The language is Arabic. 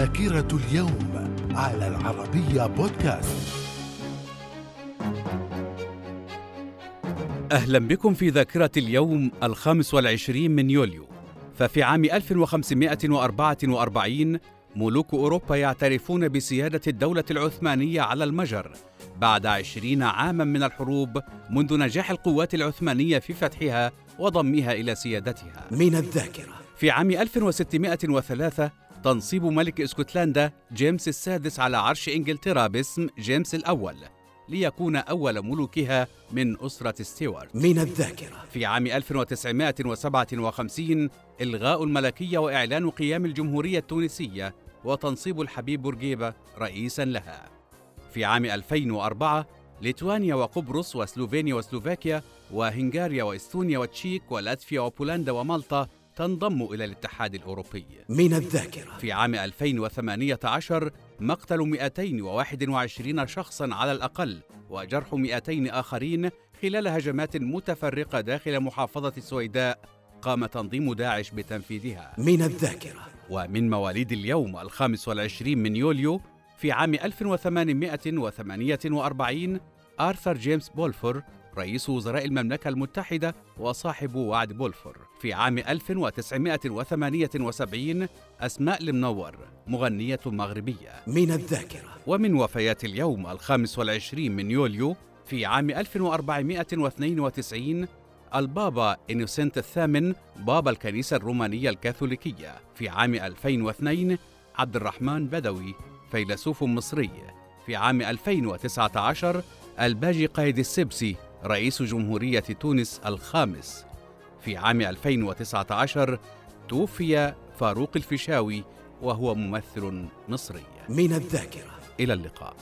ذاكرة اليوم على العربية بودكاست. أهلا بكم في ذاكرة اليوم الخامس والعشرين من يوليو. ففي عام 1544 ملوك أوروبا يعترفون بسيادة الدولة العثمانية على المجر. بعد عشرين عاما من الحروب منذ نجاح القوات العثمانية في فتحها وضمها إلى سيادتها. من الذاكرة. في عام 1603 تنصيب ملك اسكتلندا جيمس السادس على عرش إنجلترا باسم جيمس الأول ليكون أول ملوكها من أسرة ستيوارت من الذاكرة في عام 1957 إلغاء الملكية وإعلان قيام الجمهورية التونسية وتنصيب الحبيب بورقيبة رئيسا لها. في عام 2004 ليتوانيا وقبرص وسلوفينيا وسلوفاكيا وهنغاريا وإستونيا وتشيك ولاتفيا وبولندا ومالطا تنضم إلى الاتحاد الأوروبي. من الذاكرة. في عام 2018 مقتل 221 شخصا على الأقل وجرح 200 آخرين خلال هجمات متفرقة داخل محافظة السويداء قام تنظيم داعش بتنفيذها. من الذاكرة. ومن مواليد اليوم الخامس والعشرين من يوليو في عام 1848 آرثر جيمس بولفور رئيس وزراء المملكة المتحدة وصاحب وعد بولفور. في عام 1978 أسماء المنور مغنية مغربية. من الذاكرة. ومن وفيات اليوم الخامس والعشرين من يوليو في عام 1492 البابا إنوسنت الثامن بابا الكنيسة الرومانية الكاثوليكية. في عام 2002 عبد الرحمن بدوي فيلسوف مصري. في عام 2019 الباجي قايد السبسي رئيس جمهورية تونس الخامس. في عام 2019 توفي فاروق الفيشاوي وهو ممثل مصري. من الذاكرة. إلى اللقاء.